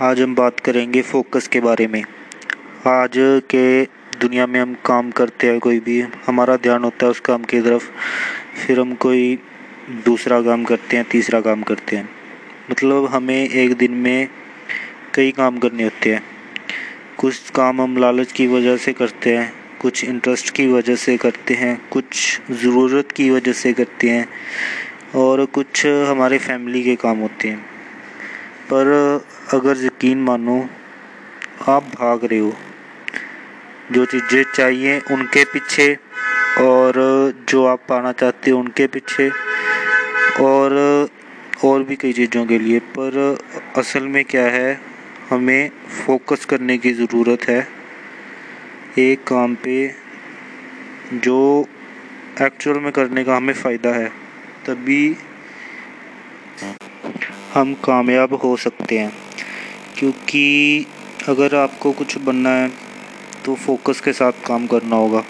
आज हम बात करेंगे फोकस के बारे में। आज के दुनिया में हम काम करते हैं, कोई भी हमारा ध्यान होता है उस काम की तरफ़, फिर हम कोई दूसरा काम करते हैं, तीसरा काम करते हैं। मतलब हमें एक दिन में कई काम करने होते हैं। कुछ काम हम लालच की वजह से करते हैं, कुछ इंटरेस्ट की वजह से करते हैं, कुछ ज़रूरत की वजह से करते हैं, और कुछ हमारे फैमिली के काम होते हैं। पर अगर यकीन मानो, आप भाग रहे हो। जो चीज़ें चाहिए उनके पीछे और जो आप पाना चाहते हो उनके पीछे और और भी कई चीज़ों के लिए। पर असल में क्या है, हमें फोकस करने की ज़रूरत है एक काम पे, जो एक्चुअल में करने का हमें फ़ायदा है, तभी हम कामयाब हो सकते हैं। क्योंकि अगर आपको कुछ बनना है तो फोकस के साथ काम करना होगा।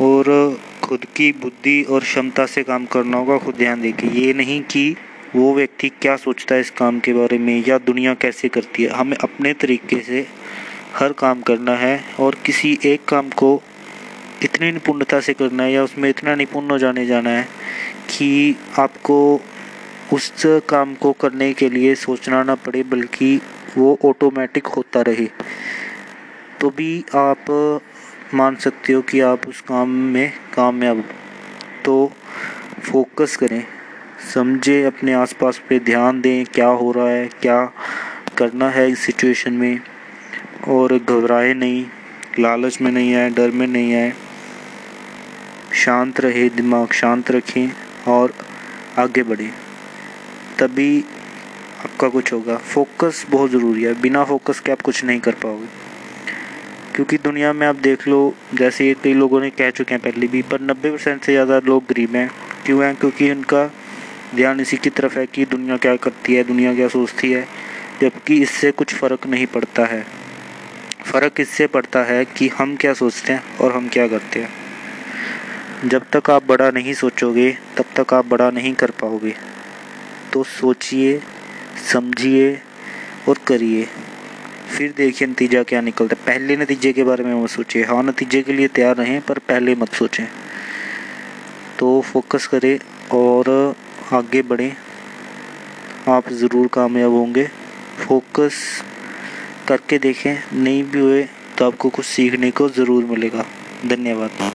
और खुद की बुद्धि और क्षमता से काम करना होगा, खुद ध्यान देके। ये नहीं कि वो व्यक्ति क्या सोचता है इस काम के बारे में, या दुनिया कैसे करती है। हमें अपने तरीके से हर काम करना है, और किसी एक काम को इतनी निपुणता से करना है, या उसमें इतना निपुण हो जाने जाना है, कि आपको उस काम को करने के लिए सोचना ना पड़े, बल्कि वो ऑटोमेटिक होता रहे। तो भी आप मान सकते हो कि आप उस काम में कामयाब। तो फोकस करें। समझे, अपने आसपास पे ध्यान दें, क्या हो रहा है, क्या करना है इस सिचुएशन में। और घबराए नहीं। लालच में नहीं आए, डर में नहीं आए। शांत रहे, दिमाग शांत रखें और आगे बढ़ें। तभी आपका कुछ होगा। फोकस बहुत ज़रूरी है। बिना फोकस के आप कुछ नहीं कर पाओगे। क्योंकि दुनिया में आप देख लो, जैसे ये कई लोगों ने कह चुके हैं पहले भी, पर नब्बे परसेंट से ज़्यादा लोग गरीब हैं। क्यों हैं? क्योंकि उनका ध्यान इसी की तरफ़ है कि दुनिया क्या करती है, दुनिया क्या सोचती है, जबकि इससे कुछ फ़र्क नहीं पड़ता है। फ़र्क इससे पड़ता है कि हम क्या सोचते हैं और हम क्या करते हैं। जब तक आप बड़ा नहीं सोचोगे, तब तक आप बड़ा नहीं कर पाओगे। तो सोचिए, समझिए और करिए। फिर देखिए नतीजा क्या निकलता है। पहले नतीजे के बारे में मत सोचिए। हाँ नतीजे के लिए तैयार रहें, पर पहले मत सोचें। तो फोकस करें और आगे बढ़ें। आप ज़रूर कामयाब होंगे। फोकस करके देखें। नहीं भी हुए तो आपको कुछ सीखने को ज़रूर मिलेगा। धन्यवाद।